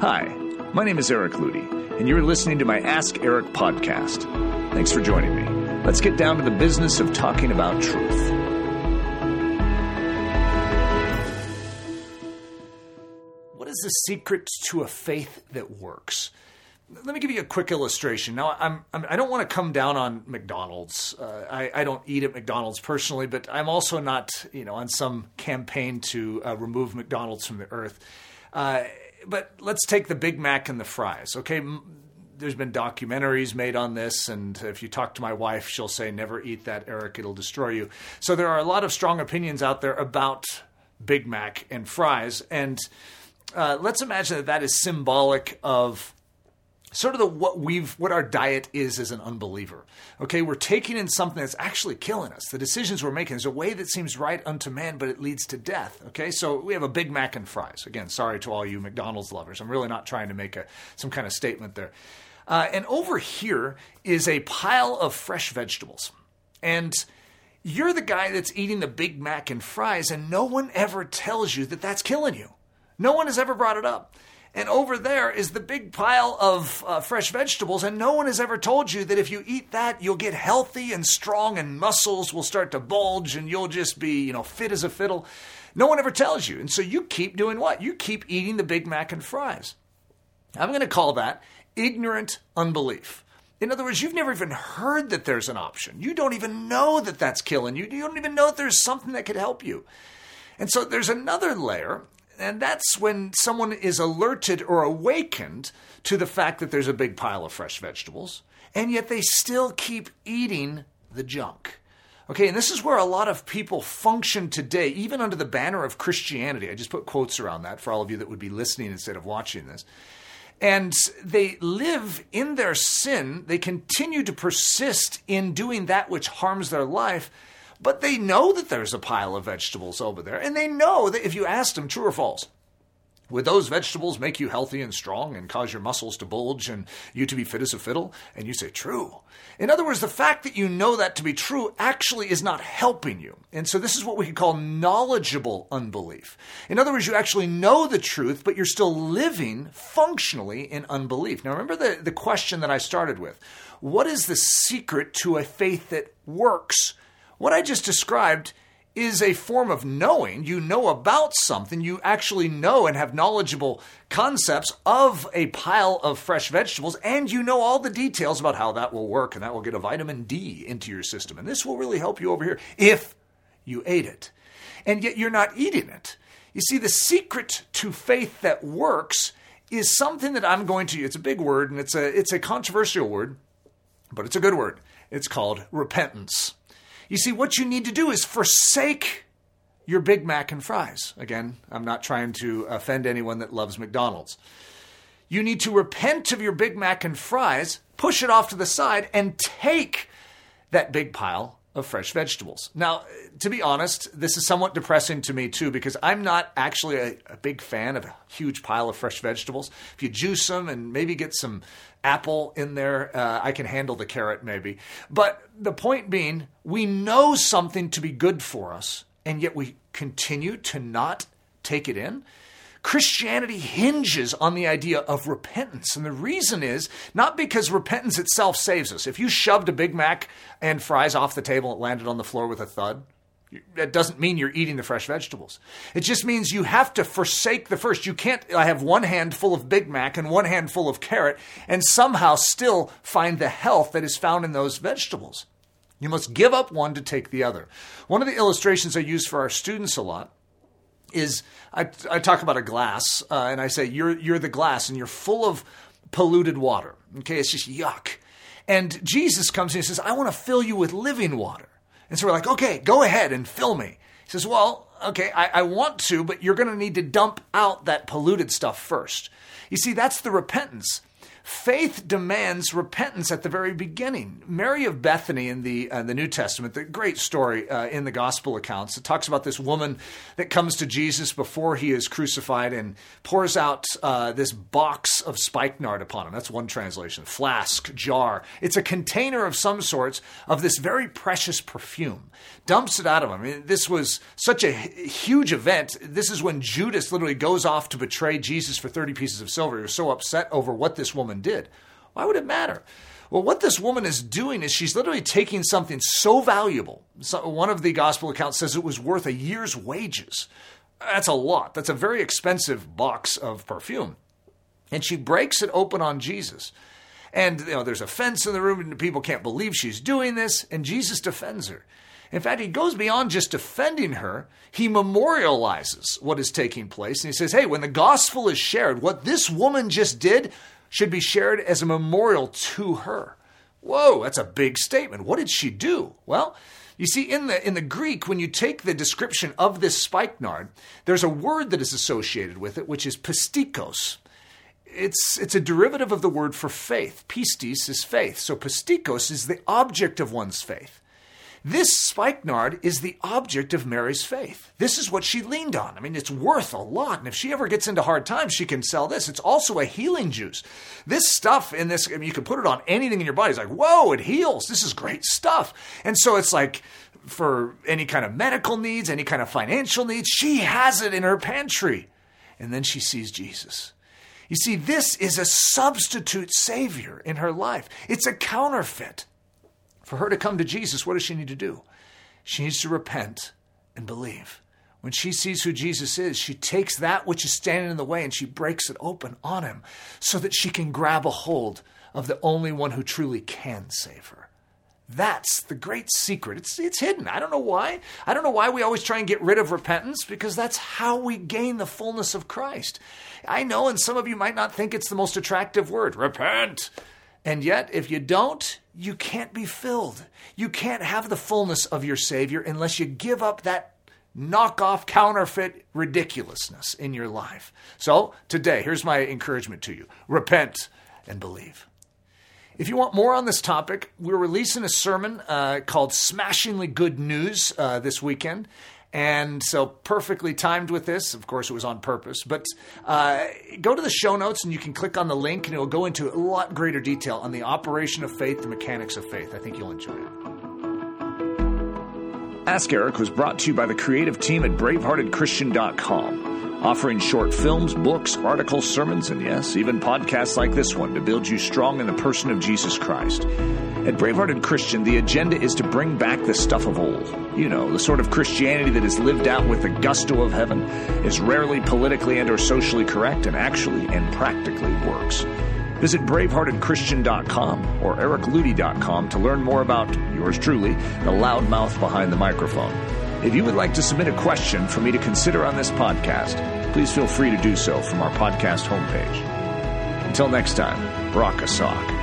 Hi, my name is Eric Ludy, and you're listening to my Ask Eric podcast. Thanks for joining me. Let's get down to the business of talking about truth. What is the secret to a faith that works? Let me give you a quick illustration. Now, I'm, I'm I do not want to come down on McDonald's. Uh, I, I, don't eat at McDonald's personally, but I'm also not, you know, on some campaign to uh, remove McDonald's from the earth. Uh, but let's take the Big Mac and the fries. Okay, there's been documentaries made on this, and if you talk to my wife, she'll say, "Never eat that, Eric. It'll destroy you." So there are a lot of strong opinions out there about Big Mac and fries, and uh, let's imagine that that is symbolic of sort of the what we've what our diet is as an unbeliever. Okay, we're taking in something that's actually killing us. The decisions we're making is a way that seems right unto man, but it leads to death. Okay, so we have a Big Mac and fries. Again, sorry to all you McDonald's lovers. I'm really not trying to make a some kind of statement there. Uh, and over here is a pile of fresh vegetables, and you're the guy that's eating the Big Mac and fries, and no one ever tells you that that's killing you. No one has ever brought it up. And over there is the big pile of uh, fresh vegetables, and no one has ever told you that if you eat that, you'll get healthy and strong, and muscles will start to bulge, and you'll just be, you know, fit as a fiddle. No one ever tells you. And so you keep doing what? You keep eating the Big Mac and fries. I'm going to call that ignorant unbelief. In other words, you've never even heard that there's an option. You don't even know that that's killing you. You don't even know that there's something that could help you. And so there's another layer, and that's when someone is alerted or awakened to the fact that there's a big pile of fresh vegetables, and yet they still keep eating the junk. Okay, and this is where a lot of people function today, even under the banner of Christianity. I just put quotes around that for all of you that would be listening instead of watching this. And they live in their sin, they continue to persist in doing that which harms their life but they know that there's a pile of vegetables over there, and they know that if you ask them true or false, would those vegetables make you healthy and strong and cause your muscles to bulge and you to be fit as a fiddle? And you say, true. In other words, the fact that you know that to be true actually is not helping you. And so this is what we could call knowledgeable unbelief. In other words, you actually know the truth, but you're still living functionally in unbelief. Now, remember the, the question that I started with. What is the secret to a faith that works what I just described is a form of knowing. You know about something, you actually know and have knowledgeable concepts of a pile of fresh vegetables, and you know all the details about how that will work, and that will get a vitamin D into your system. And this will really help you over here if you ate it. And yet you're not eating it. You see, the secret to faith that works is something that I'm going to, it's a big word and it's a, it's a controversial word, but it's a good word. It's called repentance. You see, what you need to do is forsake your Big Mac and fries. Again, I'm not trying to offend anyone that loves McDonald's. You need to repent of your Big Mac and fries, push it off to the side, and take that big pile of fresh vegetables. Now, to be honest, this is somewhat depressing to me too because I'm not actually a, a, big fan of a huge pile of fresh vegetables. If you juice them and maybe get some apple in there, uh, I can handle the carrot maybe. But the point being, we know something to be good for us, and yet we continue to not take it in. Christianity hinges on the idea of repentance. And the reason is not because repentance itself saves us. If you shoved a Big Mac and fries off the table and it landed on the floor with a thud, that doesn't mean you're eating the fresh vegetables. It just means you have to forsake the first. You can't I have one hand full of Big Mac and one hand full of carrot and somehow still find the health that is found in those vegetables. You must give up one to take the other. One of the illustrations I use for our students a lot is I, I talk about a glass uh, and I say you're you're the glass and you're full of polluted water. Okay, it's just yuck. And Jesus comes and he says, "I want to fill you with living water." And so we're like, "Okay, go ahead and fill me." He says, "Well, okay, I, I want to, but you're going to need to dump out that polluted stuff first. You see, that's the repentance. Faith demands repentance at the very beginning. Mary of Bethany in the uh, the New Testament, the great story uh, in the gospel accounts, it talks about this woman that comes to Jesus before he is crucified and pours out uh, this box of spikenard upon him. That's one translation. Flask, jar. It's a container of some sorts of this very precious perfume. Dumps it out of him. I mean, this was such a huge event. This is when Judas literally goes off to betray Jesus for 30 pieces of silver. He was so upset over what this woman did. Why would it matter? Well, what this woman is doing is she's literally taking something so valuable. So one of the gospel accounts says it was worth a year's wages. That's a lot. That's a very expensive box of perfume. And she breaks it open on Jesus. And you know, there's a fence in the room, and people can't believe she's doing this, and Jesus defends her. In fact, he goes beyond just defending her, he memorializes what is taking place. And he says, hey, when the gospel is shared, what this woman just did should be shared as a memorial to her. Whoa, that's a big statement. What did she do? Well, you see, in the in the Greek, when you take the description of this spikenard, there's a word that is associated with it, which is pistikos. It's it's a derivative of the word for faith. Pistis is faith, so pistikos is the object of one's faith. This spikenard is the object of Mary's faith. This is what she leaned on. I mean, it's worth a lot. And if she ever gets into hard times, she can sell this. It's also a healing juice. This stuff in this, I mean, you can put it on anything in your body. It's like, whoa, it heals. This is great stuff. And so it's like, for any kind of medical needs, any kind of financial needs, she has it in her pantry. And then she sees Jesus. You see, this is a substitute savior in her life. It's a counterfeit. For her to come to Jesus, what does she need to do? She needs to repent and believe. When she sees who Jesus is, she takes that which is standing in the way and she breaks it open on him so that she can grab a hold of the only one who truly can save her. That's the great secret. It's, it's hidden. I don't know why. I don't know why we always try and get rid of repentance because that's how we gain the fullness of Christ. I know, and some of you might not think it's the most attractive word repent. And yet, if you don't, you can't be filled. You can't have the fullness of your Savior unless you give up that knockoff, counterfeit ridiculousness in your life. So, today, here's my encouragement to you repent and believe. If you want more on this topic, we're releasing a sermon uh, called Smashingly Good News uh, this weekend. And so, perfectly timed with this. Of course, it was on purpose. But uh, go to the show notes and you can click on the link, and it will go into a lot greater detail on the operation of faith, the mechanics of faith. I think you'll enjoy it. Ask Eric was brought to you by the creative team at braveheartedchristian.com, offering short films, books, articles, sermons, and yes, even podcasts like this one to build you strong in the person of Jesus Christ. At Bravehearted Christian, the agenda is to bring back the stuff of old. You know, the sort of Christianity that is lived out with the gusto of heaven, is rarely politically and or socially correct, and actually and practically works. Visit braveheartedchristian.com or ericludy.com to learn more about yours truly, the loudmouth behind the microphone. If you would like to submit a question for me to consider on this podcast, please feel free to do so from our podcast homepage. Until next time, rock a sock.